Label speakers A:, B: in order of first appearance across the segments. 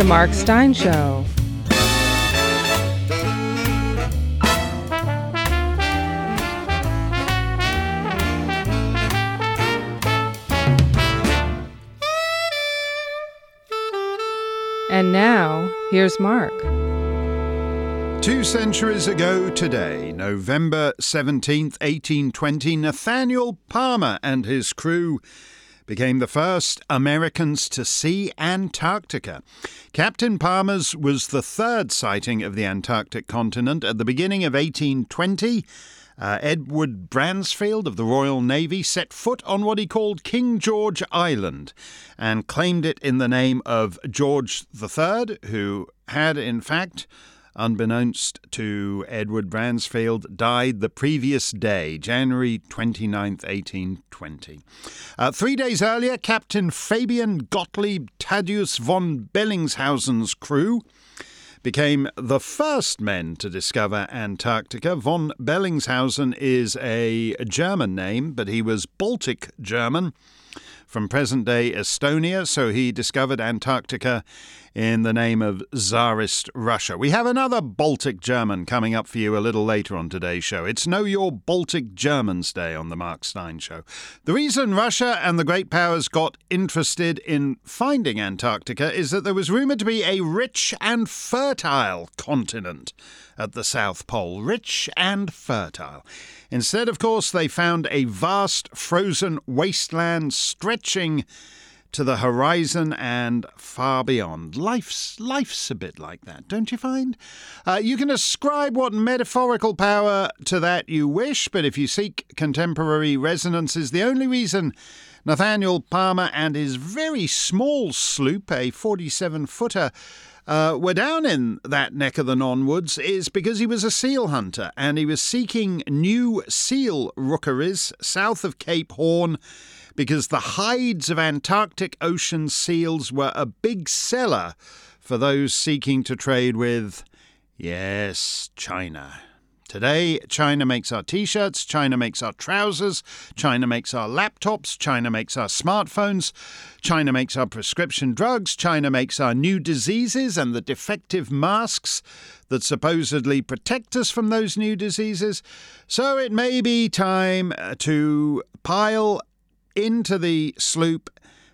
A: The Mark Steyn Show. And now, here's Mark.
B: Two centuries ago today, November 17th, 1820, Nathaniel Palmer and his crew became the first Americans to see Antarctica. Captain Palmer's was the third sighting of the Antarctic continent at the beginning of 1820. Uh, Edward Bransfield of the Royal Navy set foot on what he called King George Island and claimed it in the name of George III, who had, in fact, unbeknownst to Edward Bransfield, died the previous day, January 29th, 1820. Uh, three days earlier, Captain Fabian Gottlieb Thaddeus von Bellingshausen's crew became the first men to discover Antarctica. Von Bellingshausen is a German name, but he was Baltic German from present day Estonia, so he discovered Antarctica in the name of Tsarist Russia. We have another Baltic German coming up for you a little later on today's show. It's Know Your Baltic Germans Day on the Mark Steyn Show. The reason Russia and the great powers got interested in finding Antarctica is that there was rumoured to be a rich and fertile continent at the South Pole. Rich and fertile. Instead, of course, they found a vast frozen wasteland stretching to the horizon and far beyond. Life's life's a bit like that, don't you find? Uh, you can ascribe what metaphorical power to that you wish, but if you seek contemporary resonances, the only reason Nathaniel Palmer and his very small sloop, a 47 footer, uh, were down in that neck of the Nonwoods is because he was a seal hunter and he was seeking new seal rookeries south of Cape Horn because the hides of Antarctic ocean seals were a big seller for those seeking to trade with, yes, China. Today, China makes our t shirts, China makes our trousers, China makes our laptops, China makes our smartphones, China makes our prescription drugs, China makes our new diseases and the defective masks that supposedly protect us from those new diseases. So it may be time uh, to pile into the sloop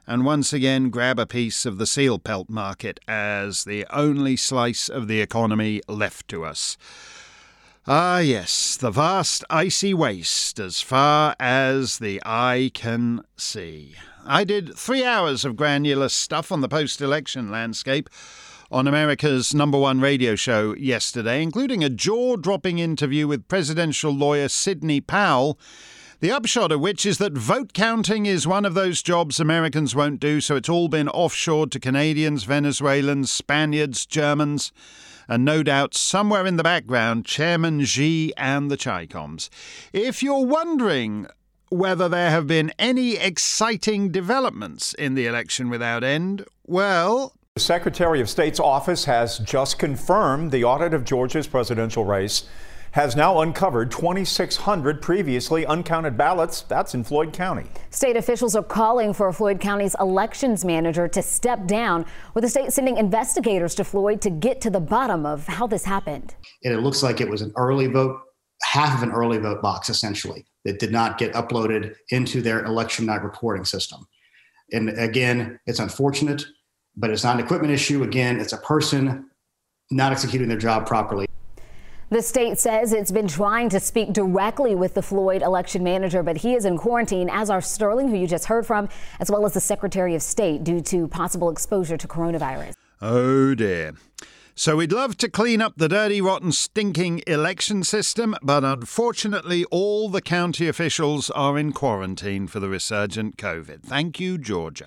B: and once again grab a piece of the seal pelt market as the only slice of the economy left to us. Ah, yes, the vast icy waste as far as the eye can see. I did three hours of granular stuff on the post election landscape on America's number one radio show yesterday, including a jaw dropping interview with presidential lawyer Sidney Powell. The upshot of which is that vote counting is one of those jobs Americans won't do, so it's all been offshored to Canadians, Venezuelans, Spaniards, Germans and no doubt somewhere in the background, Chairman Xi and the Chicoms. If you're wondering whether there have been any exciting developments in the election without end, well,
C: the Secretary of State's office has just confirmed the audit of Georgia's presidential race has now uncovered 2,600 previously uncounted ballots. That's in Floyd County.
D: State officials are calling for Floyd County's elections manager to step down, with the state sending investigators to Floyd to get to the bottom of how this happened.
E: And it looks like it was an early vote, half of an early vote box, essentially, that did not get uploaded into their election night reporting system. And again, it's unfortunate, but it's not an equipment issue. Again, it's a person not executing their job properly.
D: The state says it's been trying to speak directly with the Floyd election manager, but he is in quarantine, as are Sterling, who you just heard from, as well as the Secretary of State, due to possible exposure to coronavirus.
B: Oh dear. So we'd love to clean up the dirty, rotten, stinking election system, but unfortunately, all the county officials are in quarantine for the resurgent COVID. Thank you, Georgia.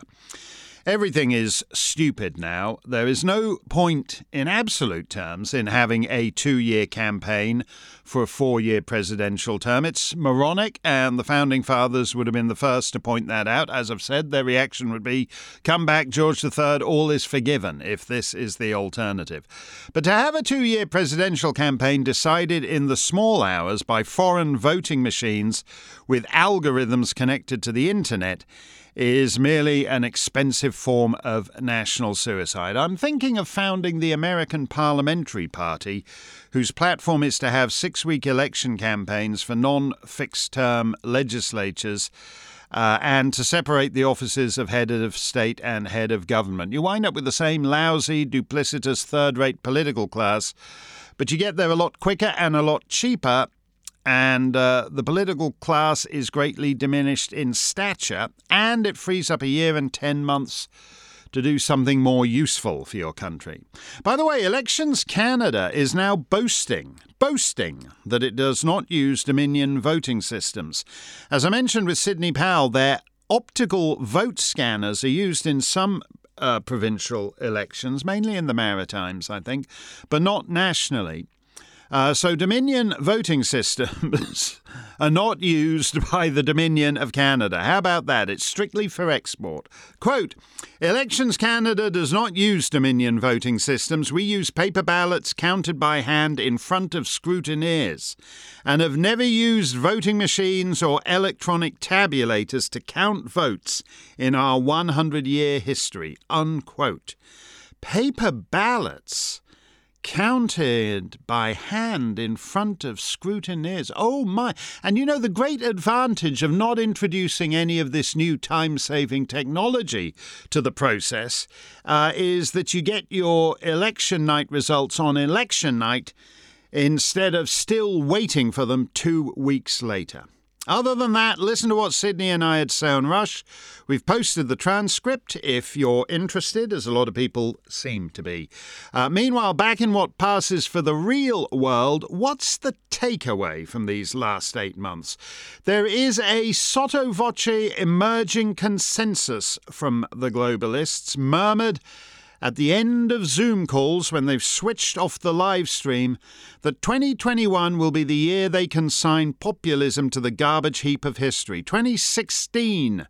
B: Everything is stupid now. There is no point in absolute terms in having a two year campaign for a four year presidential term. It's moronic, and the founding fathers would have been the first to point that out. As I've said, their reaction would be come back, George III, all is forgiven if this is the alternative. But to have a two year presidential campaign decided in the small hours by foreign voting machines with algorithms connected to the internet is merely an expensive form of national suicide. I'm thinking of founding the American Parliamentary Party, whose platform is to have six week election campaigns for non fixed term legislatures. Uh, and to separate the offices of head of state and head of government. You wind up with the same lousy, duplicitous, third rate political class, but you get there a lot quicker and a lot cheaper and uh, the political class is greatly diminished in stature, and it frees up a year and 10 months to do something more useful for your country. By the way, Elections Canada is now boasting, boasting that it does not use Dominion voting systems. As I mentioned with Sidney Powell, their optical vote scanners are used in some uh, provincial elections, mainly in the Maritimes, I think, but not nationally. Uh, so Dominion voting systems are not used by the Dominion of Canada. How about that? It's strictly for export. Quote Elections Canada does not use Dominion voting systems. We use paper ballots counted by hand in front of scrutineers and have never used voting machines or electronic tabulators to count votes in our 100 year history. Unquote. Paper ballots counted by hand in front of scrutineers. Oh my! And you know, the great advantage of not introducing any of this new time saving technology to the process uh, is that you get your election night results on election night instead of still waiting for them two weeks later. Other than that, listen to what Sidney and I had say on Rush. We've posted the transcript if you're interested, as a lot of people seem to be. Uh, meanwhile, back in what passes for the real world, what's the takeaway from these last eight months? There is a sotto voce emerging consensus from the globalists, murmured at the end of Zoom calls when they've switched off the live stream that 2021 will be the year they consign populism to the garbage heap of history. 2016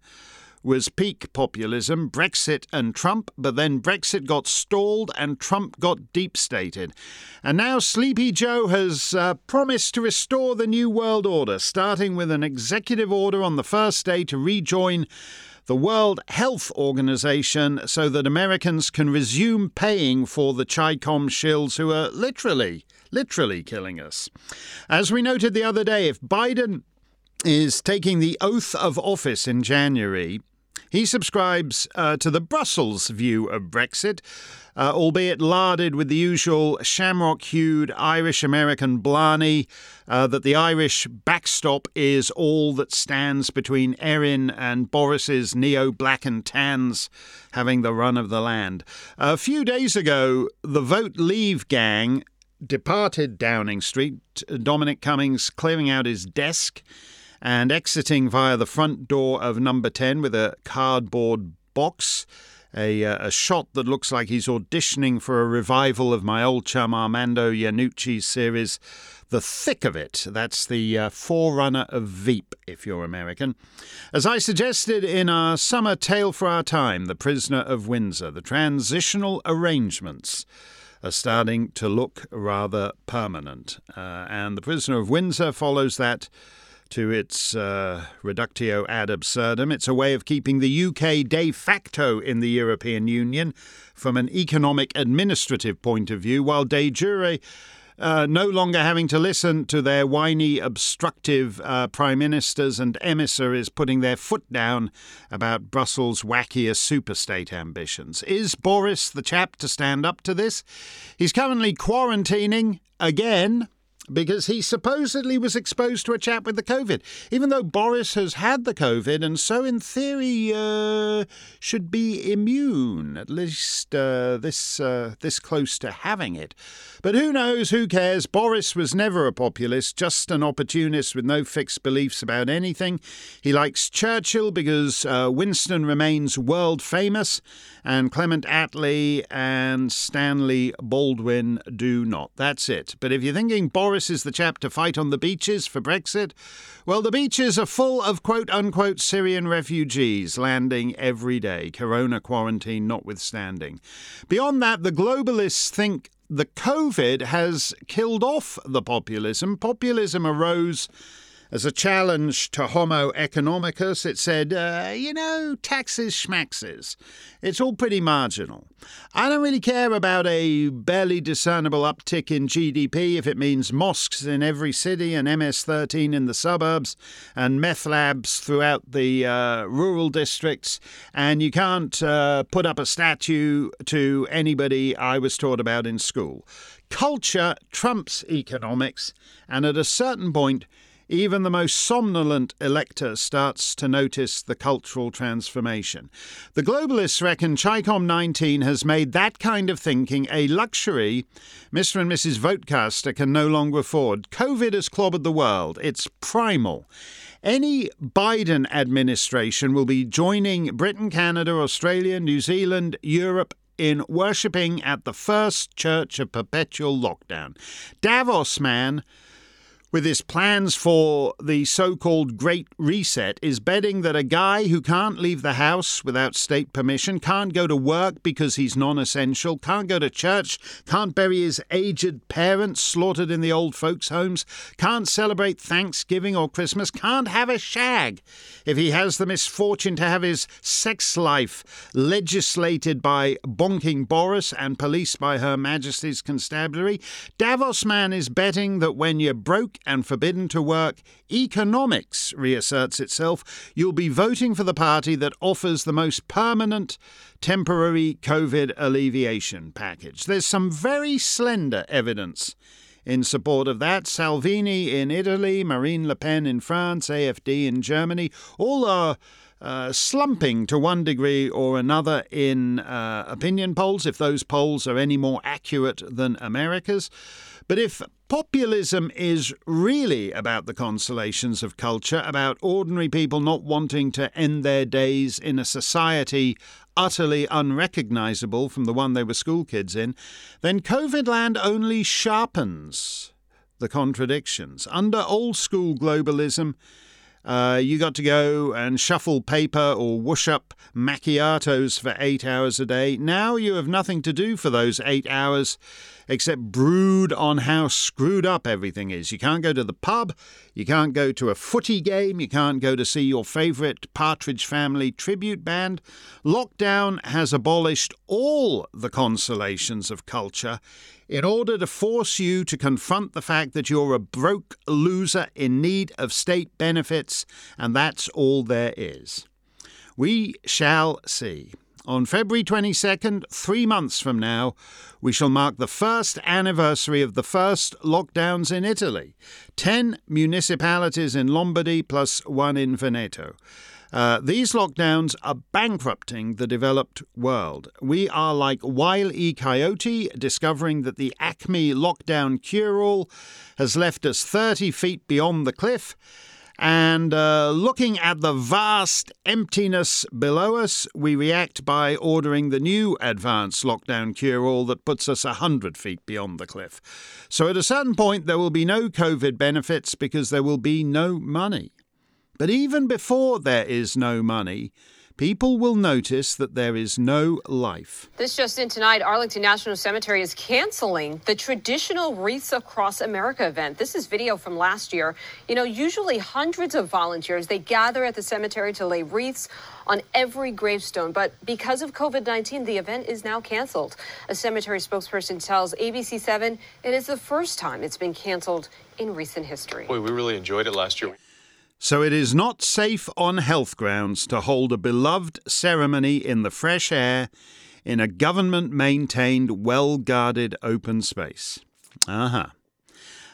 B: was peak populism, Brexit and Trump, but then Brexit got stalled and Trump got deep stated. And now Sleepy Joe has uh, promised to restore the New World Order, starting with an executive order on the first day to rejoin the World Health Organization so that Americans can resume paying for the Chi-Com shills who are literally, literally killing us. As we noted the other day, if Biden is taking the oath of office in January, he subscribes uh, to the Brussels view of Brexit, uh, albeit larded with the usual shamrock hued Irish American blarney uh, that the Irish backstop is all that stands between Erin and Boris's neo black and tans having the run of the land. A few days ago, the Vote Leave gang departed Downing Street, Dominic Cummings clearing out his desk and exiting via the front door of number 10 with a cardboard box. A, uh, a shot that looks like he's auditioning for a revival of my old chum Armando Iannucci's series, The Thick of It. That's the uh, forerunner of Veep, if you're American. As I suggested in our summer tale for our time, The Prisoner of Windsor, the transitional arrangements are starting to look rather permanent. Uh, and The Prisoner of Windsor follows that to its uh, reductio ad absurdum. It's a way of keeping the UK de facto in the European Union from an economic administrative point of view, while de jure. Uh, no longer having to listen to their whiny, obstructive uh, prime ministers and emissaries putting their foot down about Brussels' wackier superstate ambitions. Is Boris the chap to stand up to this? He's currently quarantining again because he supposedly was exposed to a chap with the COVID, even though Boris has had the COVID and so, in theory, uh, should be immune, at least uh, this, uh, this close to having it. But who knows, who cares? Boris was never a populist, just an opportunist with no fixed beliefs about anything. He likes Churchill because uh, Winston remains world famous, and Clement Attlee and Stanley Baldwin do not. That's it. But if you're thinking Boris is the chap to fight on the beaches for Brexit, well, the beaches are full of quote unquote Syrian refugees landing every day, corona quarantine notwithstanding. Beyond that, the globalists think the COVID has killed off the populism. Populism arose As a challenge to Homo economicus, it said, uh, you know, taxes schmaxes. It's all pretty marginal. I don't really care about a barely discernible uptick in GDP if it means mosques in every city and MS 13 in the suburbs and meth labs throughout the uh, rural districts, and you can't uh, put up a statue to anybody I was taught about in school. Culture trumps economics, and at a certain point, even the most somnolent elector starts to notice the cultural transformation. The globalists reckon CHICOM 19 has made that kind of thinking a luxury Mr. and Mrs. Votecaster can no longer afford. COVID has clobbered the world. It's primal. Any Biden administration will be joining Britain, Canada, Australia, New Zealand, Europe, in worshipping at the first church of perpetual lockdown. Davos man with his plans for the so called Great Reset, is betting that a guy who can't leave the house without state permission, can't go to work because he's non essential, can't go to church, can't bury his aged parents slaughtered in the old folks' homes, can't celebrate Thanksgiving or Christmas, can't have a shag if he has the misfortune to have his sex life legislated by bonking Boris and policed by Her Majesty's Constabulary. Davos man is betting that when you're broke and forbidden to work, economics reasserts itself, you'll be voting for the party that offers the most permanent temporary COVID alleviation package. There's some very slender evidence in support of that. Salvini in Italy, Marine Le Pen in France, AFD in Germany, all are. Uh, slumping to one degree or another in uh, opinion polls, if those polls are any more accurate than America's. But if populism is really about the consolations of culture, about ordinary people not wanting to end their days in a society utterly unrecognizable from the one they were school kids in, then COVID land only sharpens the contradictions. Under old school globalism, uh, you got to go and shuffle paper or whoosh up macchiatos for eight hours a day. Now you have nothing to do for those eight hours except brood on how screwed up everything is. You can't go to the pub, you can't go to a footy game, you can't go to see your favourite Partridge Family tribute band. Lockdown has abolished all the consolations of culture in order to force you to confront the fact that you're a broke loser in need of state benefits, and that's all there is. We shall see. On February 22nd, three months from now, we shall mark the first anniversary of the first lockdowns in Italy. Ten municipalities in Lombardy plus one in Veneto. Uh, these lockdowns are bankrupting the developed world. We are like Wile E. Coyote discovering that the Acme lockdown cure all has left us 30 feet beyond the cliff. And uh, looking at the vast emptiness below us, we react by ordering the new advanced lockdown cure all that puts us 100 feet beyond the cliff. So at a certain point, there will be no COVID benefits because there will be no money. But even before there is no money, people will notice that there is no life.
F: This just in tonight, Arlington National Cemetery is canceling the traditional Wreaths Across America event. This is video from last year. You know, usually hundreds of volunteers, they gather at the cemetery to lay wreaths on every gravestone. But because of COVID 19, the event is now canceled. A cemetery spokesperson tells ABC 7 it is the first time it's been canceled in recent history.
G: Boy, we really enjoyed it last year.
B: So it is not safe on health grounds to hold a beloved ceremony in the fresh air in a government maintained, well guarded open space. Uh huh.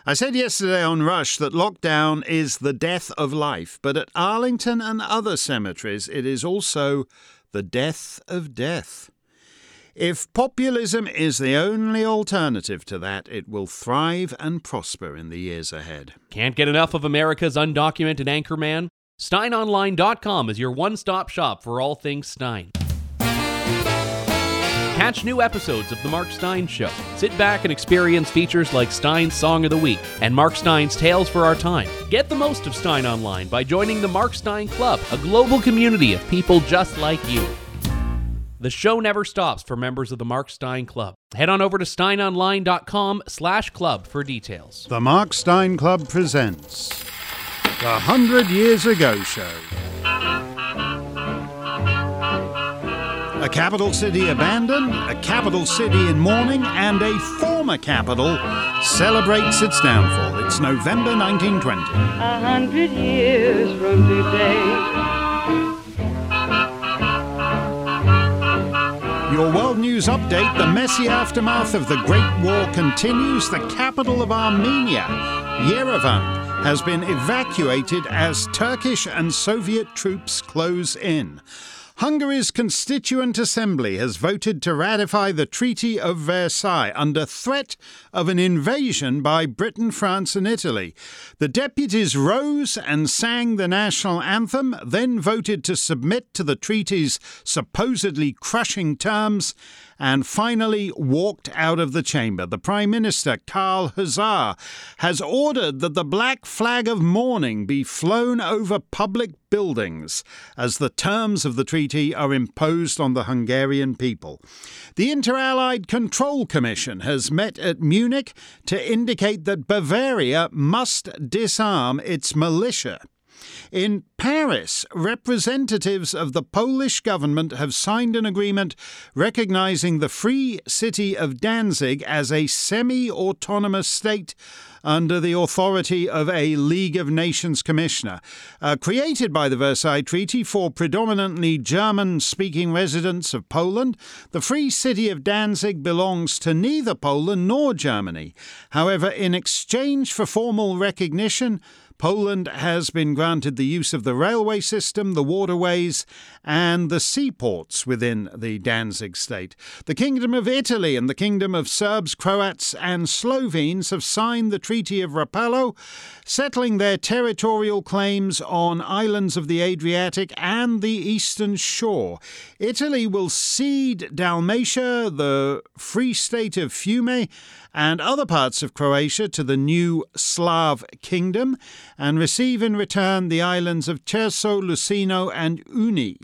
B: I said yesterday on Rush that lockdown is the death of life, but at Arlington and other cemeteries, it is also the death of death. If populism is the only alternative to that, it will thrive and prosper in the years ahead.
H: Can't get enough of America's undocumented anchorman? SteynOnline.com is your one stop shop for all things Steyn. Catch new episodes of The Mark Steyn Show. Sit back and experience features like Steyn's Song of the Week and Mark Steyn's Tales for Our Time. Get the most of Steyn Online by joining the Mark Steyn Club, a global community of people just like you. The show never stops for members of the Mark Steyn Club. Head on over to steynonline.com slash club for details.
B: The Mark Steyn Club presents The Hundred Years Ago Show. A capital city abandoned, a capital city in mourning, and a former capital celebrates its downfall. It's November 1920.
G: A hundred years from today.
B: Your World News Update the messy aftermath of the Great War continues. The capital of Armenia, Yerevan, has been evacuated as Turkish and Soviet troops close in. Hungary's Constituent Assembly has voted to ratify the Treaty of Versailles under threat of an invasion by Britain, France, and Italy. The deputies rose and sang the national anthem, then voted to submit to the treaty's supposedly crushing terms and finally walked out of the chamber. The Prime Minister, Karl Hazar, has ordered that the black flag of mourning be flown over public buildings as the terms of the treaty are imposed on the Hungarian people. The Inter Allied Control Commission has met at Munich to indicate that Bavaria must disarm its militia. In Paris, representatives of the Polish government have signed an agreement recognizing the Free City of Danzig as a semi autonomous state under the authority of a League of Nations commissioner. Uh, created by the Versailles Treaty for predominantly German speaking residents of Poland, the Free City of Danzig belongs to neither Poland nor Germany. However, in exchange for formal recognition, Poland has been granted the use of the railway system, the waterways, and the seaports within the Danzig state. The Kingdom of Italy and the Kingdom of Serbs, Croats, and Slovenes have signed the Treaty of Rapallo, settling their territorial claims on islands of the Adriatic and the eastern shore. Italy will cede Dalmatia, the Free State of Fiume, and other parts of Croatia to the new Slav kingdom and receive in return the islands of Cherso, Lussino, and Uni.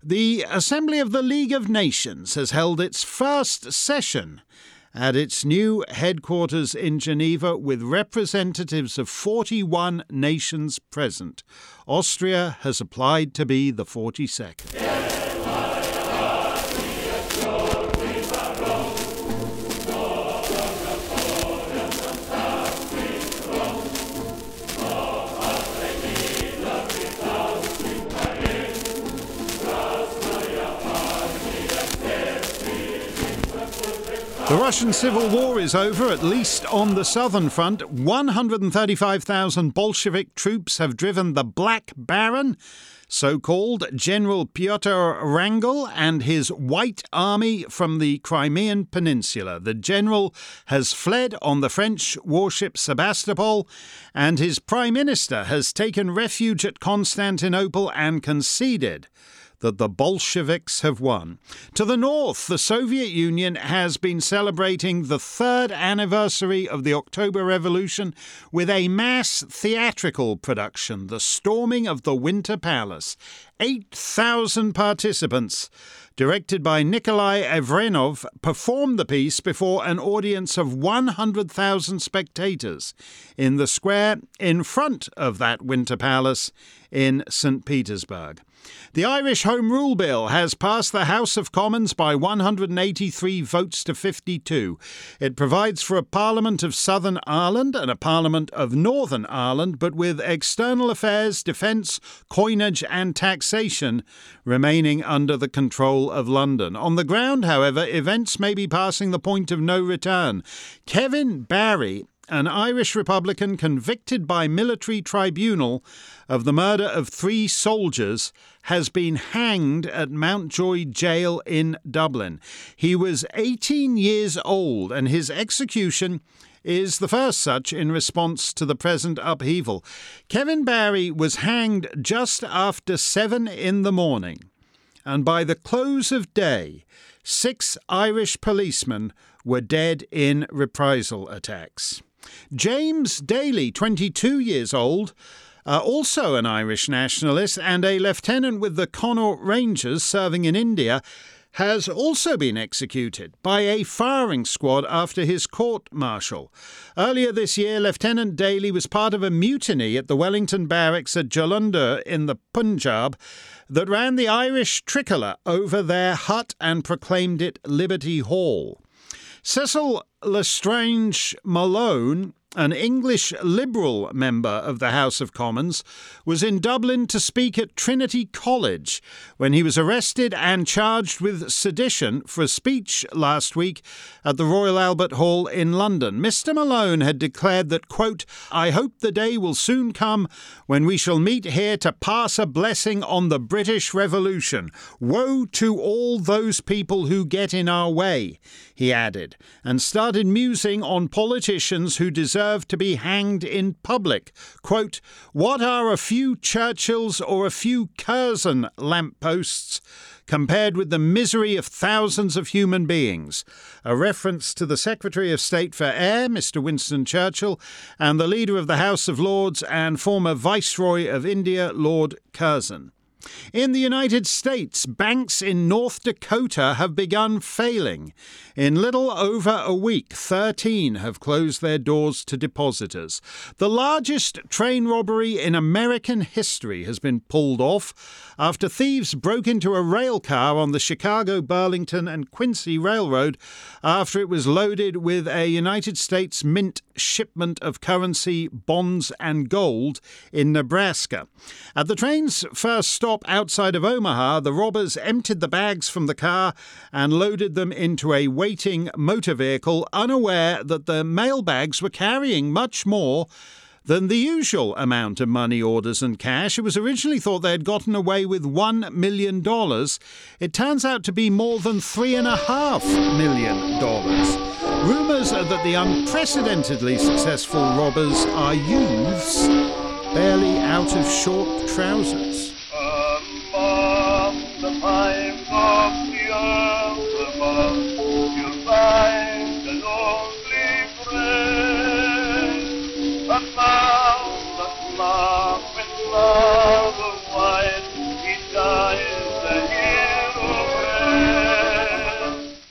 B: The Assembly of the League of Nations has held its first session at its new headquarters in Geneva with representatives of 41 nations present. Austria has applied to be the 42nd. The Russian Civil War is over, at least on the southern front. 135,000 Bolshevik troops have driven the Black Baron, so called General Pyotr Wrangel, and his White Army from the Crimean Peninsula. The general has fled on the French warship Sebastopol, and his prime minister has taken refuge at Constantinople and conceded that the Bolsheviks have won. To the north, the Soviet Union has been celebrating the third anniversary of the October Revolution with a mass theatrical production, The Storming of the Winter Palace. 8,000 participants directed by Nikolai Evreinov, performed the piece before an audience of 100,000 spectators in the square in front of that Winter Palace in St. Petersburg. The Irish Home Rule Bill has passed the House of Commons by 183 votes to 52. It provides for a Parliament of Southern Ireland and a Parliament of Northern Ireland, but with external affairs, defence, coinage, and taxation remaining under the control of London. On the ground, however, events may be passing the point of no return. Kevin Barry an Irish Republican convicted by military tribunal of the murder of three soldiers has been hanged at Mountjoy Jail in Dublin. He was 18 years old, and his execution is the first such in response to the present upheaval. Kevin Barry was hanged just after seven in the morning, and by the close of day, six Irish policemen were dead in reprisal attacks. James Daly, 22 years old, uh, also an Irish nationalist and a lieutenant with the Connaught Rangers serving in India, has also been executed by a firing squad after his court martial. Earlier this year, Lieutenant Daly was part of a mutiny at the Wellington Barracks at Jalandhar in the Punjab that ran the Irish tricolour over their hut and proclaimed it Liberty Hall. Cecil L'Estrange Malone an English Liberal member of the House of Commons, was in Dublin to speak at Trinity College when he was arrested and charged with sedition for a speech last week at the Royal Albert Hall in London. Mr. Malone had declared that, quote, I hope the day will soon come when we shall meet here to pass a blessing on the British Revolution. Woe to all those people who get in our way, he added, and started musing on politicians who deserve deserve to be hanged in public. Quote, What are a few Churchills or a few Curzon lampposts compared with the misery of thousands of human beings? A reference to the Secretary of State for Air, Mr. Winston Churchill, and the leader of the House of Lords and former Viceroy of India, Lord Curzon. In the United States, banks in North Dakota have begun failing. In little over a week, 13 have closed their doors to depositors. The largest train robbery in American history has been pulled off after thieves broke into a rail car on the Chicago, Burlington, and Quincy Railroad after it was loaded with a United States Mint shipment of currency, bonds, and gold in Nebraska. At the train's first stop outside of Omaha, the robbers emptied the bags from the car and loaded them into a waiting motor vehicle, unaware that the mail bags were carrying much more than the usual amount of money orders and cash. It was originally thought they had gotten away with $1 million. It turns out to be more than $3.5 million. Rumours are that the unprecedentedly successful robbers are youths barely out of short trousers.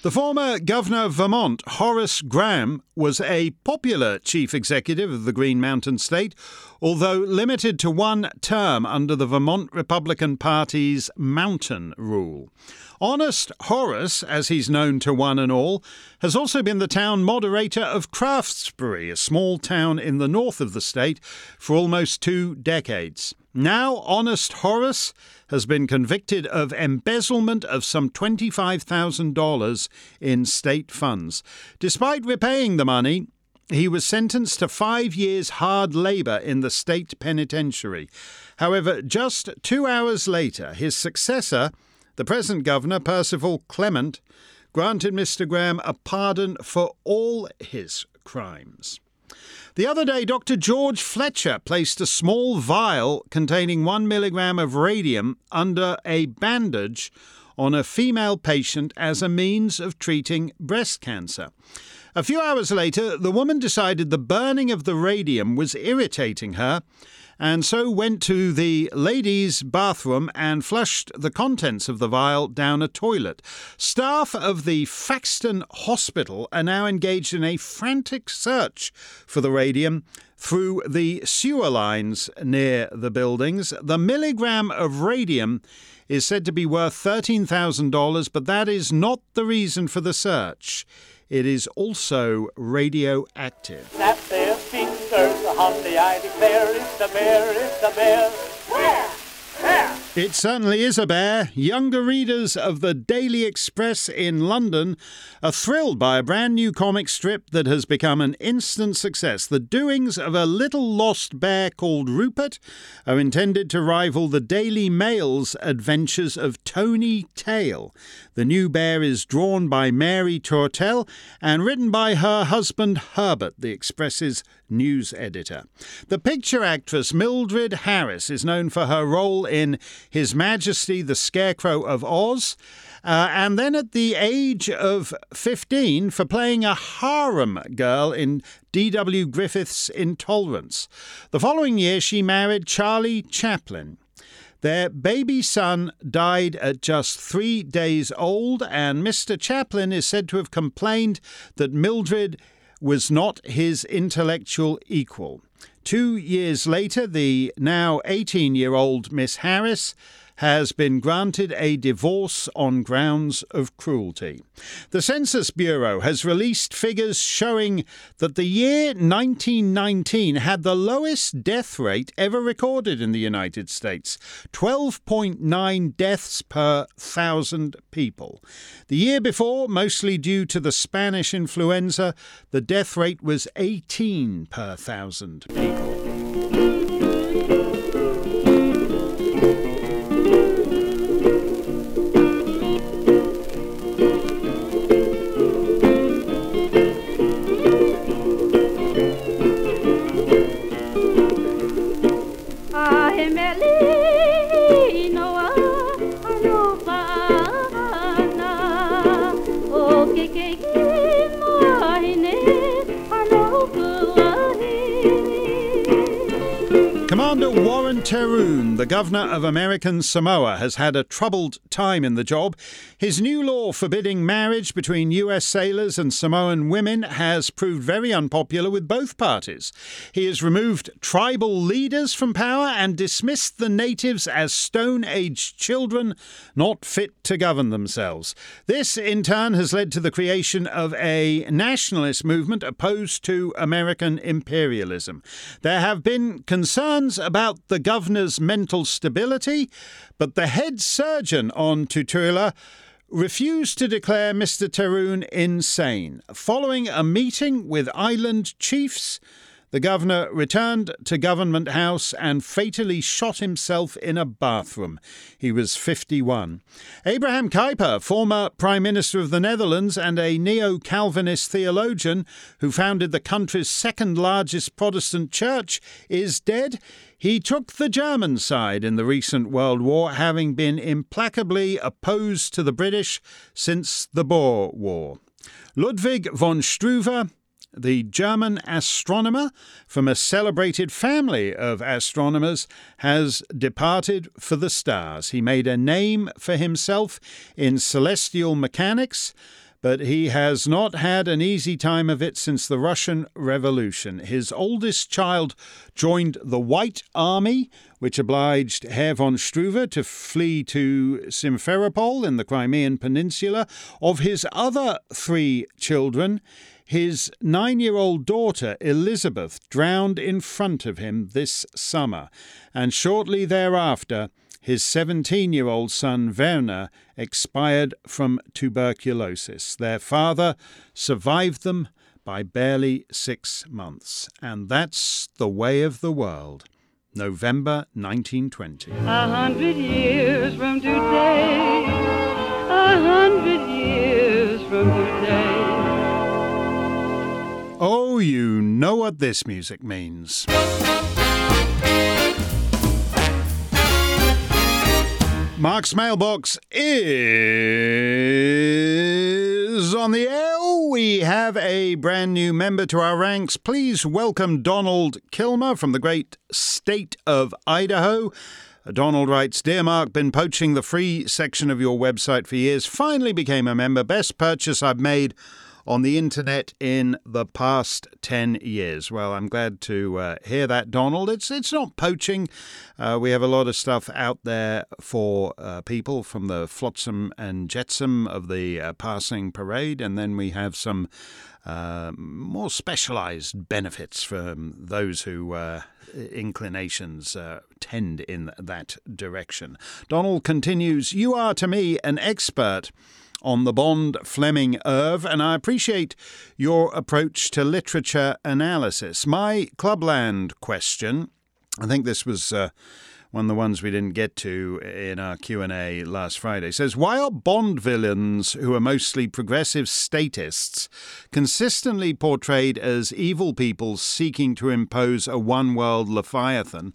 B: The former governor of Vermont, Horace Graham, was a popular chief executive of the Green Mountain State, although limited to one term under the Vermont Republican Party's Mountain Rule. Honest Horace, as he's known to one and all, has also been the town moderator of Craftsbury, a small town in the north of the state, for almost two decades. Now, Honest Horace has been convicted of embezzlement of some $25,000 in state funds. Despite repaying the money, he was sentenced to five years hard labour in the state penitentiary. However, just two hours later, his successor, the present governor, Percival Clement, granted Mr. Graham a pardon for all his crimes. The other day, Dr. George Fletcher placed a small vial containing one milligram of radium under a bandage on a female patient as a means of treating breast cancer. A few hours later, the woman decided the burning of the radium was irritating her and so went to the ladies' bathroom and flushed the contents of the vial down a toilet. Staff of the Faxton Hospital are now engaged in a frantic search for the radium through the sewer lines near the buildings. The milligram of radium is said to be worth $13,000, but that is not the reason for the search. It is also radioactive.
I: Snap their fingers, Huntley, I declare it's a bear, it's a bear. Where? Where?
B: It certainly is a bear. Younger readers of the Daily Express in London are thrilled by a brand new comic strip that has become an instant success. The doings of a little lost bear called Rupert are intended to rival the Daily Mail's adventures of Tony Tail. The new bear is drawn by Mary Tourtel and written by her husband Herbert, the Express's news editor. The picture actress Mildred Harris is known for her role in his Majesty the Scarecrow of Oz. Uh, and then at the age of 15 for playing a harem girl in D.W. Griffith's Intolerance. The following year, she married Charlie Chaplin. Their baby son died at just three days old, and Mr. Chaplin is said to have complained that Mildred was not his intellectual equal. Two years later, the now 18 year old Miss Harris has been granted a divorce on grounds of cruelty. The Census Bureau has released figures showing that the year 1919 had the lowest death rate ever recorded in the United States 12.9 deaths per thousand people. The year before, mostly due to the Spanish influenza, the death rate was 18 per thousand people. The governor of American Samoa, has had a troubled time in the job. His new law forbidding marriage between U.S. sailors and Samoan women has proved very unpopular with both parties. He has removed tribal leaders from power and dismissed the natives as Stone Age children not fit to govern themselves. This, in turn, has led to the creation of a nationalist movement opposed to American imperialism. There have been concerns about the governor's mental stability, but the head surgeon on Tutuila refused to declare Mr. Terhune insane. Following a meeting with island chiefs, the governor returned to Government House and fatally shot himself in a bathroom. He was 51. Abraham Kuyper, former Prime Minister of the Netherlands and a neo Calvinist theologian who founded the country's second largest Protestant church, is dead. He took the German side in the recent World War, having been implacably opposed to the British since the Boer War. Ludwig von Struve, the German astronomer from a celebrated family of astronomers, has departed for the stars. He made a name for himself in celestial mechanics, but he has not had an easy time of it since the Russian Revolution. His oldest child joined the White Army, which obliged Herr von Struve to flee to Simferopol in the Crimean Peninsula. Of his other three children, his nine year old daughter Elizabeth drowned in front of him this summer, and shortly thereafter, his 17 year old son Werner expired from tuberculosis. Their father survived them by barely six months. And that's the way of the world. November 1920.
G: A hundred years from today, a hundred
B: Oh, you know what this music means. Mark's mailbox is on the air. We have a brand new member to our ranks. Please welcome Donald Kilmer from the great state of Idaho. Donald writes Dear Mark, been poaching the free section of your website for years. Finally became a member. Best purchase I've made on the internet in the past 10 years. Well, I'm glad to uh, hear that, Donald. It's, it's not poaching. Uh, we have a lot of stuff out there for uh, people from the flotsam and jetsam of the uh, passing parade, and then we have some. Uh, more specialized benefits from those who uh, inclinations uh, tend in that direction. Donald continues You are to me an expert on the Bond Fleming Irv, and I appreciate your approach to literature analysis. My Clubland question, I think this was. Uh, one of the ones we didn't get to in our Q&A last Friday says why are bond villains who are mostly progressive statists consistently portrayed as evil people seeking to impose a one world leviathan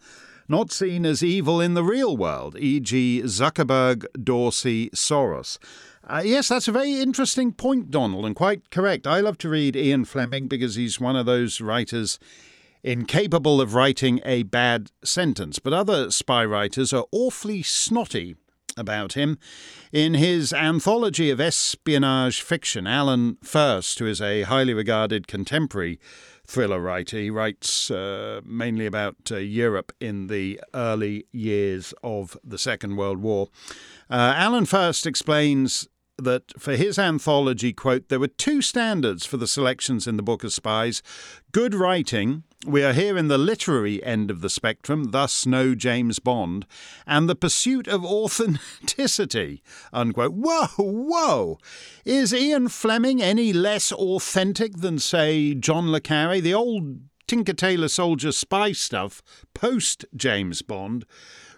B: not seen as evil in the real world e.g. Zuckerberg Dorsey Soros uh, yes, that's a very interesting point, Donald, and quite correct. I love to read Ian Fleming because he's one of those writers incapable of writing a bad sentence. But other spy writers are awfully snotty about him. In his anthology of espionage fiction, Alan Furst, who is a highly regarded contemporary thriller writer, he writes uh, mainly about uh, Europe in the early years of the Second World War. Uh, Alan Furst explains that for his anthology, quote, there were two standards for the selections in the Book of Spies good writing. We are here in the literary end of the spectrum, thus no James Bond, and the pursuit of authenticity. Unquote. Whoa, whoa! Is Ian Fleming any less authentic than, say, John Le Carre? The old Tinker Tailor Soldier spy stuff post James Bond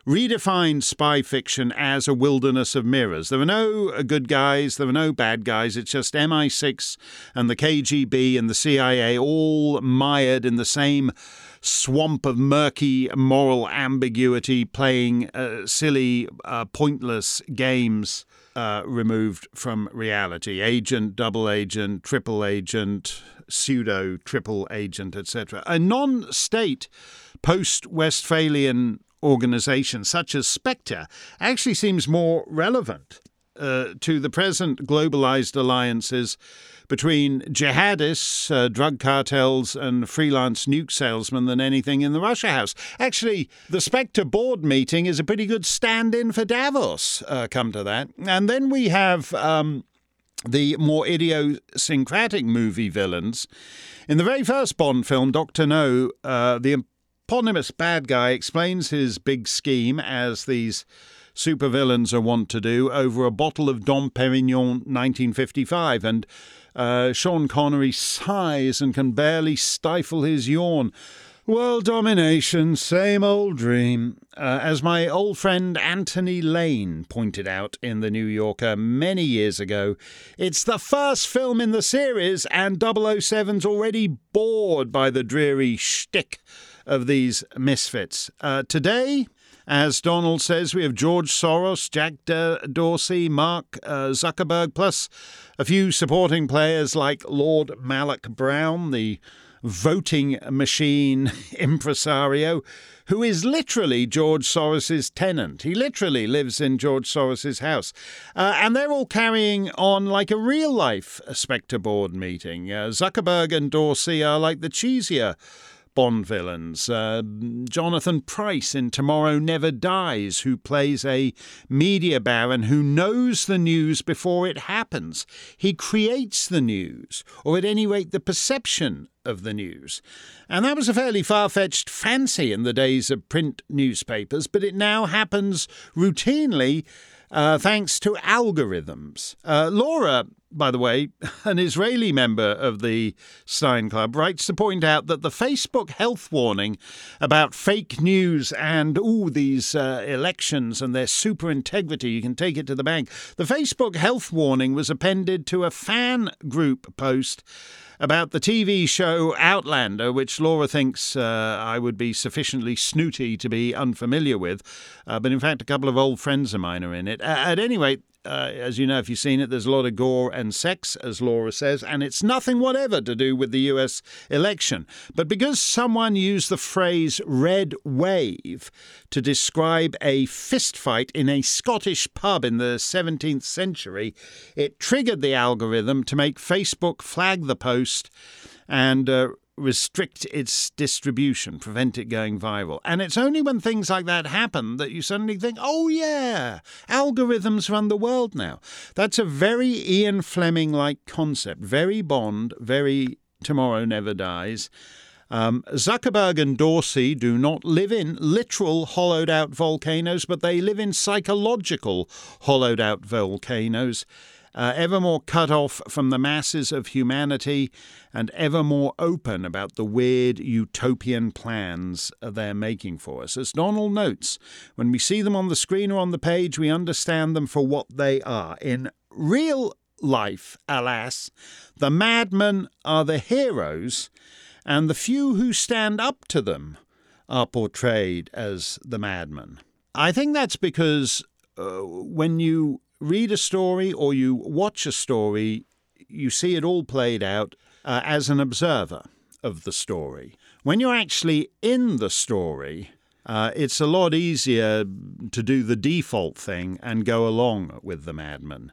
B: redefined spy fiction as a wilderness of mirrors. There are no good guys, there are no bad guys. It's just MI6 and the KGB and the CIA all mired in the same swamp of murky moral ambiguity, playing uh, silly, uh, pointless games. Uh, removed from reality. Agent, double agent, triple agent, pseudo triple agent, etc. A non state post Westphalian organization such as Spectre actually seems more relevant uh, to the present globalized alliances between jihadists, uh, drug cartels, and freelance nuke salesmen than anything in the Russia House. Actually, the Spectre board meeting is a pretty good stand in for Davos, uh, come to that. And then we have. Um, the more idiosyncratic movie villains. In the very first Bond film, Dr. No, uh, the eponymous bad guy explains his big scheme as these supervillains are wont to do over a bottle of Dom Perignon 1955 and uh, Sean Connery sighs and can barely stifle his yawn. World domination, same old dream. Uh, as my old friend Anthony Lane pointed out in The New Yorker many years ago, it's the first film in the series, and 007's already bored by the dreary shtick of these misfits. Uh, today, as Donald says, we have George Soros, Jack Dorsey, Mark uh, Zuckerberg, plus a few supporting players like Lord Malloch Brown, the voting machine impresario, who is literally George Soros's tenant. He literally lives in George Soros's house. Uh, and they're all carrying on like a real life Spectre board meeting. Uh, Zuckerberg and Dorsey are like the cheesier Bond villains. Uh, Jonathan Pryce in Tomorrow Never Dies, who plays a media baron who knows the news before it happens. He creates the news, or at any rate, the perception of the news. And that was a fairly far fetched fancy in the days of print newspapers, but it now happens routinely uh, thanks to algorithms. Uh, Laura, by the way, an Israeli member of the Steyn Club, writes to point out that the Facebook health warning about fake news and, all these uh, elections and their super integrity, you can take it to the bank. The Facebook health warning was appended to a fan group post about the TV show Outlander, which Laura thinks uh, I would be sufficiently snooty to be unfamiliar with. Uh, but in fact, a couple of old friends of mine are in it. at any rate, uh, as you know, if you've seen it, there's a lot of gore and sex, as Laura says, and it's nothing whatever to do with the US election. But because someone used the phrase red wave to describe a fistfight in a Scottish pub in the 17th century, it triggered the algorithm to make Facebook flag the post and uh, restrict its distribution, prevent it going viral. And it's only when things like that happen that you suddenly think, oh, yeah, algorithms run the world now. That's a very Ian Fleming like concept, very Bond, very Tomorrow Never Dies. Um, Zuckerberg and Dorsey do not live in literal hollowed out volcanoes, but they live in psychological hollowed out volcanoes uh, ever more cut off from the masses of humanity and ever more open about the weird utopian plans they're making for us. As Donald notes, when we see them on the screen or on the page, we understand them for what they are. In real life, alas, the madmen are the heroes, and the few who stand up to them are portrayed as the madmen. I think that's because uh, when you read a story or you watch a story, you see it all played out uh, as an observer. of the story. When you're actually in the story, uh, it's a lot easier to do the default thing and go along with the madman.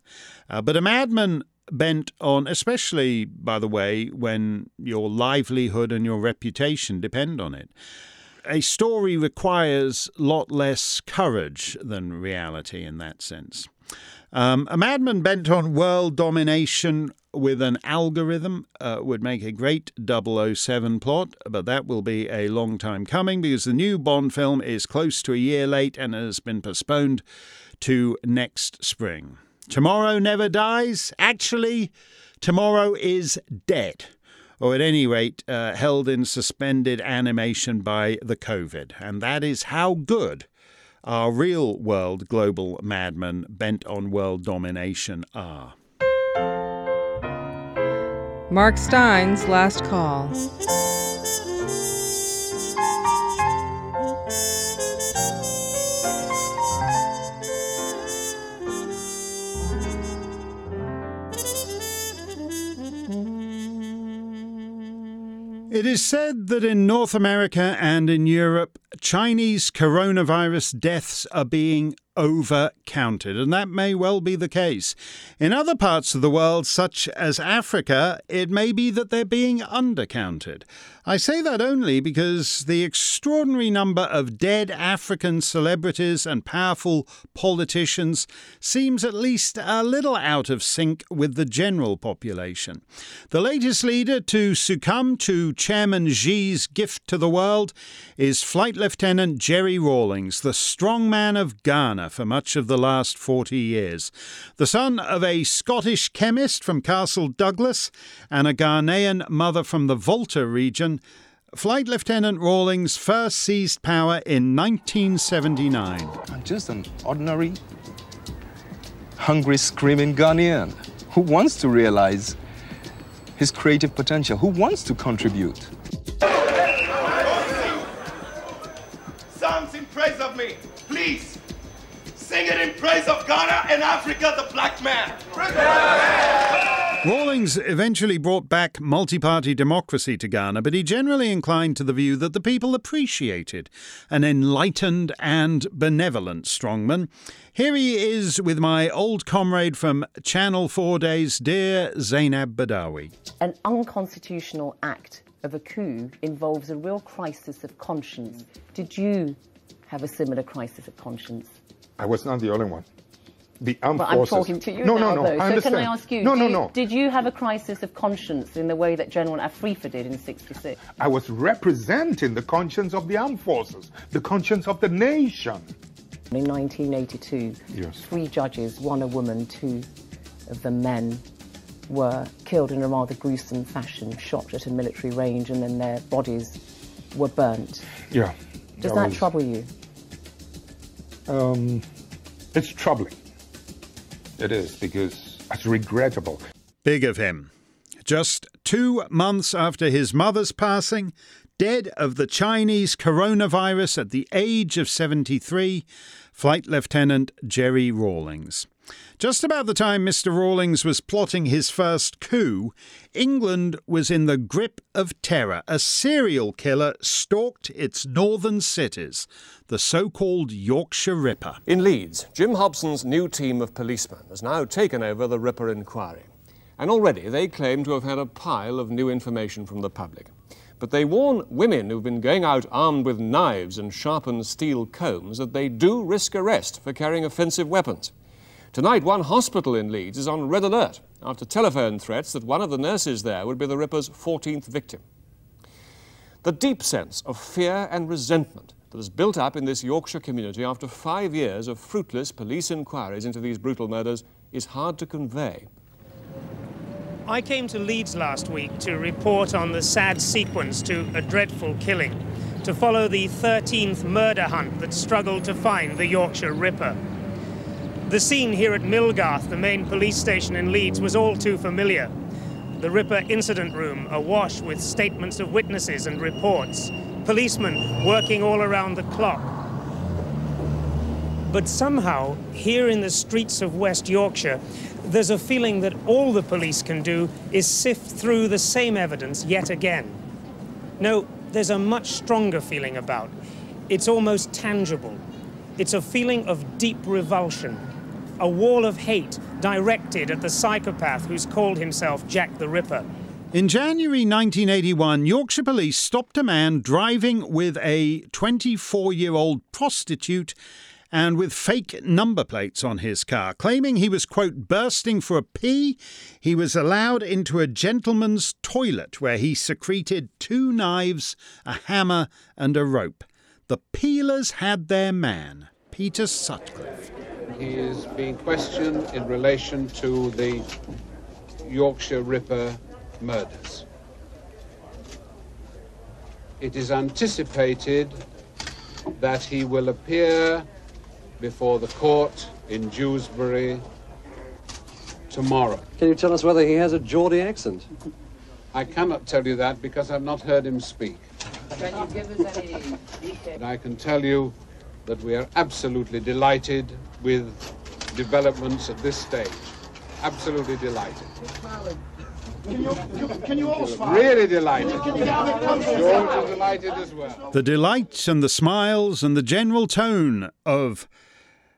B: Uh, but a madman bent on, especially, by the way, when your livelihood and your reputation depend on it. A story requires lot less courage than reality in that sense. Um, a madman bent on world domination with an algorithm uh, would make a great 007 plot, but that will be a long time coming because the new Bond film is close to a year late and has been postponed to next spring. Tomorrow never dies. Actually, tomorrow is dead, or at any rate, uh, held in suspended animation by the COVID. And that is how good our real world global madmen bent on world domination are.
A: Mark Steyn's last call.
B: It is said that in North America and in Europe, Chinese coronavirus deaths are being overcounted, and that may well be the case. In other parts of the world, such as Africa, it may be that they're being undercounted. I say that only because the extraordinary number of dead African celebrities and powerful politicians seems at least a little out of sync with the general population. The latest leader to succumb to Chairman Xi's gift to the world is Flight Lieutenant Jerry Rawlings, the strongman of Ghana for much of the last 40 years. The son of a Scottish chemist from Castle Douglas and a Ghanaian mother from the Volta region, Flight Lieutenant Rawlings first seized power in 1979.
J: I'm just an ordinary, hungry, screaming Ghanaian who wants to realize his creative potential, who wants to contribute.
K: Songs in praise of me, please. Sing it in praise of Ghana and Africa, the black man.
B: Rawlings eventually brought back multi party democracy to Ghana, but he generally inclined to the view that the people appreciated an enlightened and benevolent strongman. Here he is with my old comrade from Channel 4 days, dear Zainab Badawi.
L: An unconstitutional act of a coup involves a real crisis of conscience. Did you have a similar crisis of conscience?
M: I was not the only one. The armed
L: I'm
M: forces.
L: talking to you
M: no,
L: now,
M: no, no.
L: though.
M: I
L: so
M: understand.
L: can I ask you?
M: No,
L: do
M: no,
L: you-
M: no.
L: Did you have a crisis of conscience in the way that General Afrifa did in '66?
M: I was representing the conscience of the armed forces, the conscience of the nation.
L: In 1982,
M: Yes.
L: three judges, one a woman, two of the men, were killed in a rather gruesome fashion, shot at a military range, and then their bodies were burnt.
M: Yeah.
L: Does that
M: was-
L: trouble you?
M: Um, it's troubling. It is because it's regrettable.
B: Big of him. Just two months after his mother's passing, dead of the Chinese coronavirus at the age of 73, Flight Lieutenant Jerry Rawlings. Just about the time Mr. Rawlings was plotting his first coup, England was in the grip of terror. A serial killer stalked its northern cities, the so called Yorkshire Ripper.
N: In Leeds, Jim Hobson's new team of policemen has now taken over the Ripper inquiry. And already they claim to have had a pile of new information from the public. But they warn women who've been going out armed with knives and sharpened steel combs that they do risk arrest for carrying offensive weapons. Tonight, one hospital in Leeds is on red alert after telephone threats that one of the nurses there would be the Ripper's 14th victim. The deep sense of fear and resentment that has built up in this Yorkshire community after five years of fruitless police inquiries into these brutal murders is hard to convey.
O: I came to Leeds last week to report on the sad sequence to a dreadful killing, to follow the 13th murder hunt that struggled to find the Yorkshire Ripper. The scene here at Millgarth, the main police station in Leeds, was all too familiar. The Ripper incident room awash with statements of witnesses and reports, policemen working all around the clock. But somehow, here in the streets of West Yorkshire, there's a feeling that all the police can do is sift through the same evidence yet again. No, there's a much stronger feeling about. It's almost tangible. It's a feeling of deep revulsion, a wall of hate directed at the psychopath who's called himself Jack the Ripper.
B: In January 1981, Yorkshire Police stopped a man driving with a 24 year old prostitute and with fake number plates on his car. Claiming he was, quote, bursting for a pee, he was allowed into a gentleman's toilet where he secreted two knives, a hammer, and a rope. The peelers had their man, Peter Sutcliffe.
P: He is being questioned in relation to the Yorkshire Ripper murders. It is anticipated that he will appear before the court in Dewsbury tomorrow.
Q: Can you tell us whether he has a Geordie accent?
P: I cannot tell you that because I've not heard him speak.
R: Can you give us any
P: But I can tell you that we are absolutely delighted with developments at this stage. Absolutely delighted.
K: Can you, can you all smile?
P: Really delighted.
K: Can you get a bit closer?
P: George is delighted as well.
B: The delight and the smiles and the general tone of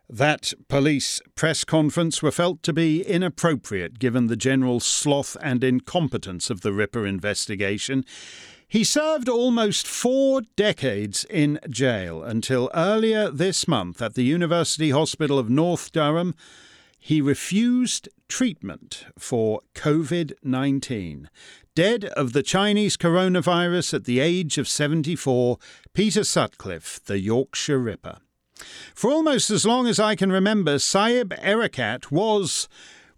B: that police press conference were felt to be inappropriate given the general sloth and incompetence of the Ripper investigation. He served almost four decades in jail until earlier this month at the University Hospital of North Durham. He refused treatment for COVID 19. Dead of the Chinese coronavirus at the age of 74, Peter Sutcliffe, the Yorkshire Ripper. For almost as long as I can remember, Saeb Erekat was,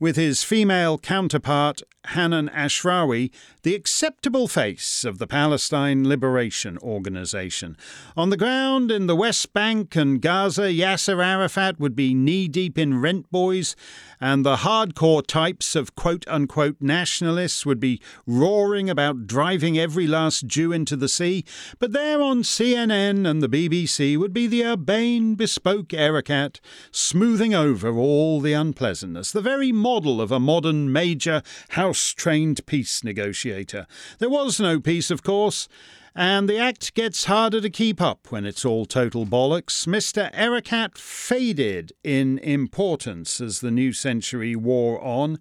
B: with his female counterpart Hanan Ashrawi, the acceptable face of the Palestine Liberation Organization. On the ground in the West Bank and Gaza, Yasser Arafat would be knee deep in rent boys, and the hardcore types of quote unquote nationalists would be roaring about driving every last Jew into the sea. But there on CNN and the BBC would be the urbane, bespoke Erekat, smoothing over all the unpleasantness, the very model of a modern major house trained peace negotiator. There was no peace, of course. And the act gets harder to keep up when it's all total bollocks. Mr. Erekat faded in importance as the new century wore on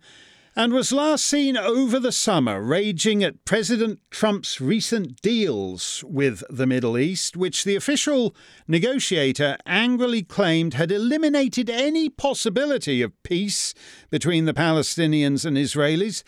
B: and was last seen over the summer raging at President Trump's recent deals with the Middle East, which the official negotiator angrily claimed had eliminated any possibility of peace between the Palestinians and Israelis,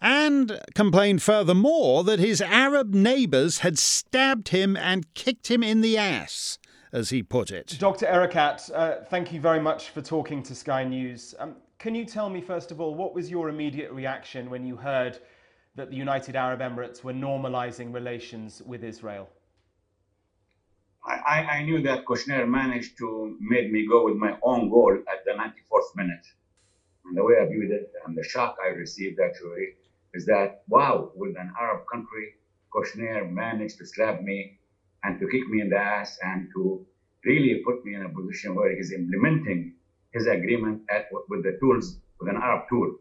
B: and complained furthermore that his Arab neighbours had stabbed him and kicked him in the ass. As he put it.
S: Dr. Erekat, uh, thank you very much for talking to Sky News. Um, can you tell me, first of all, what was your immediate reaction when you heard that the United Arab Emirates were normalizing relations with Israel?
T: I, I knew that Kushner managed to make me go with my own goal at the 94th minute. And the way I viewed it and the shock I received actually is that, wow, with an Arab country, Kushner managed to slap me and to kick me in the ass and to really put me in a position where he's implementing his agreement at, with the tools, with an Arab tool.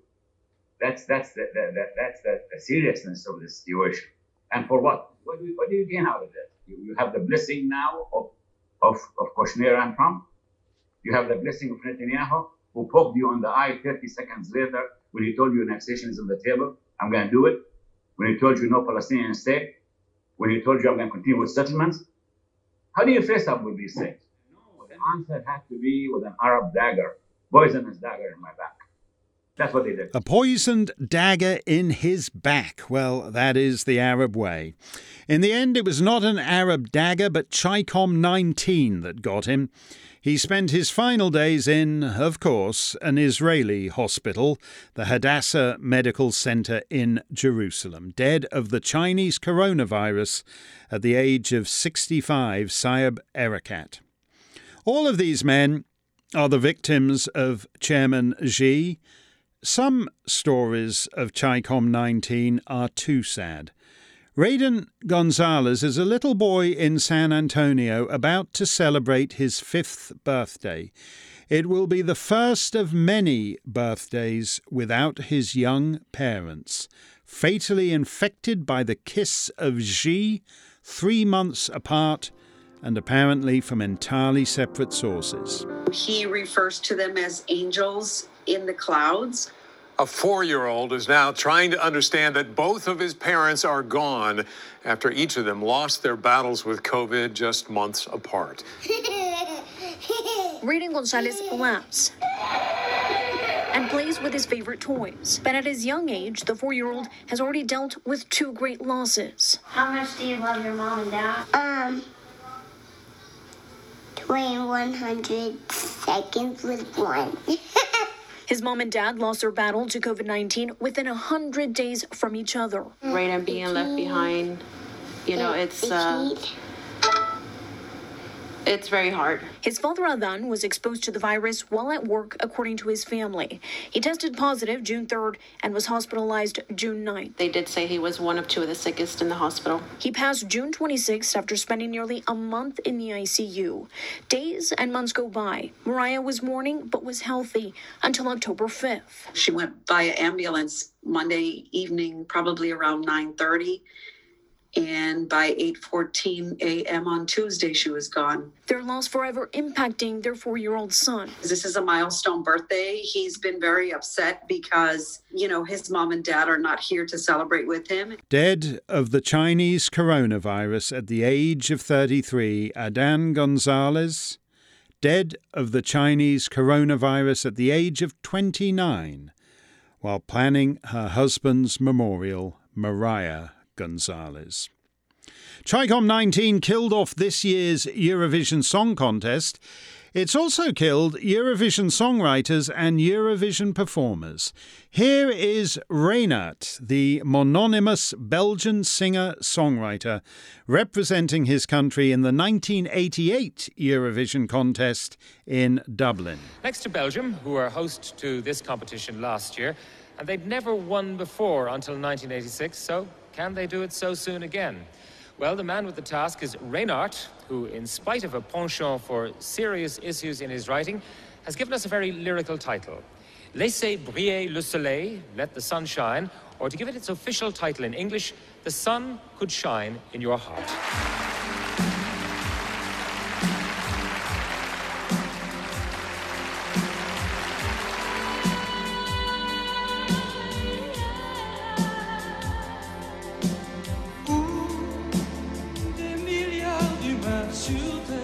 T: That's that's the, the, the that's the, the, seriousness of the situation. And for what? What do you, what do you gain out of that? You, you have the blessing now of of of Kushner and Trump. You have the blessing of Netanyahu, who poked you on the eye 30 seconds later when he told you annexation is on the table. I'm going to do it. When he told you no Palestinian state. When he told you I'm going to continue with settlements. How do you face up with these things? Answer had to be with an Arab dagger, poisonous dagger in my back. That's what they did.
B: A poisoned dagger in his back. Well, that is the Arab way. In the end, it was not an Arab dagger, but Chicom 19 that got him. He spent his final days in, of course, an Israeli hospital, the Hadassah Medical Center in Jerusalem, dead of the Chinese coronavirus at the age of 65, Saeb Erekat. All of these men are the victims of Chairman Xi. Some stories of Chicom 19 are too sad. Raiden Gonzalez is a little boy in San Antonio about to celebrate his fifth birthday. It will be the first of many birthdays without his young parents, fatally infected by the kiss of Xi three months apart and apparently from entirely separate sources.
U: He refers to them as angels in the clouds.
V: A four year old is now trying to understand that both of his parents are gone after each of them lost their battles with COVID just months apart.
W: Raiden Gonzalez laughs and plays with his favorite toys. But at his young age, the four year old has already dealt with two great losses.
X: How much do you love your mom and dad? Um, 2100 seconds with one.
W: His mom and dad lost their battle to COVID 19 within 100 days from each other.
F: Raiden being left behind, you know, it's. Uh, it's very hard.
W: His father Adan was exposed to the virus while at work, according to his family. He tested positive June 3rd and was hospitalized June 9th.
F: They did say he was one of two of the sickest in the hospital.
W: He passed June 26th after spending nearly a month in the ICU. Days and months go by. Mariah was mourning but was healthy until October 5th.
U: She went via ambulance Monday evening, probably around 9:30 and by 8:14 a.m. on Tuesday she was gone.
W: Their loss forever impacting their 4-year-old son.
U: This is a milestone birthday. He's been very upset because, you know, his mom and dad are not here to celebrate with him.
B: Dead of the Chinese coronavirus at the age of 33, Adan Gonzalez. Dead of the Chinese coronavirus at the age of 29, while planning her husband's memorial, Mariah Gonzalez. Chicom 19 killed off this year's Eurovision Song Contest. It's also killed Eurovision songwriters and Eurovision performers. Here is Reynaert, the mononymous Belgian singer songwriter, representing his country in the 1988 Eurovision contest in Dublin.
Y: Next to Belgium, who were host to this competition last year, and they'd never won before until 1986, so can they do it so soon again? Well, the man with the task is Reynaert, who, in spite of a penchant for serious issues in his writing, has given us a very lyrical title. Laissez briller le soleil, let the sun shine, or to give it its official title in English, The Sun Could Shine in Your Heart.
Z: D'humains sur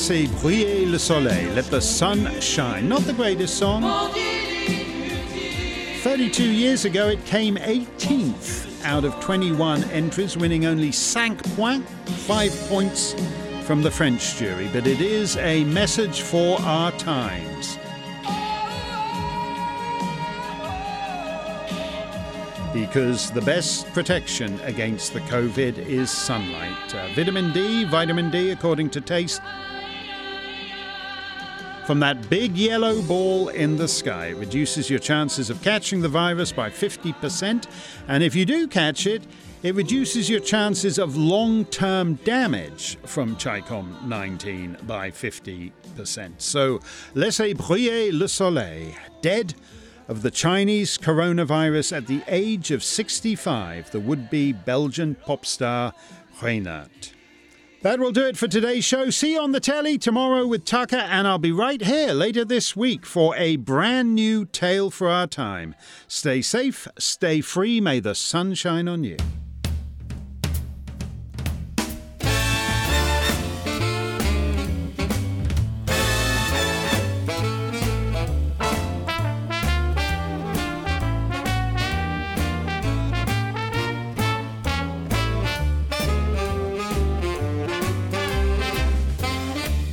B: Laissez briller le soleil, let the sun shine. Not the greatest song. 32 years ago, it came 18th out of 21 entries, winning only 5 points, 5 points from the French jury. But it is a message for our times. Because the best protection against the COVID is sunlight. Uh, vitamin D, vitamin D, according to Taste, from that big yellow ball in the sky. It reduces your chances of catching the virus by 50%. And if you do catch it, it reduces your chances of long term damage from Chicom 19 by 50%. So, laissez briller le soleil. Dead of the Chinese coronavirus at the age of 65, the would be Belgian pop star Reynaert. That will do it for today's show. See you on the telly tomorrow with Tucker, and I'll be right here later this week for a brand new tale for our time. Stay safe, stay free, may the sun shine on you.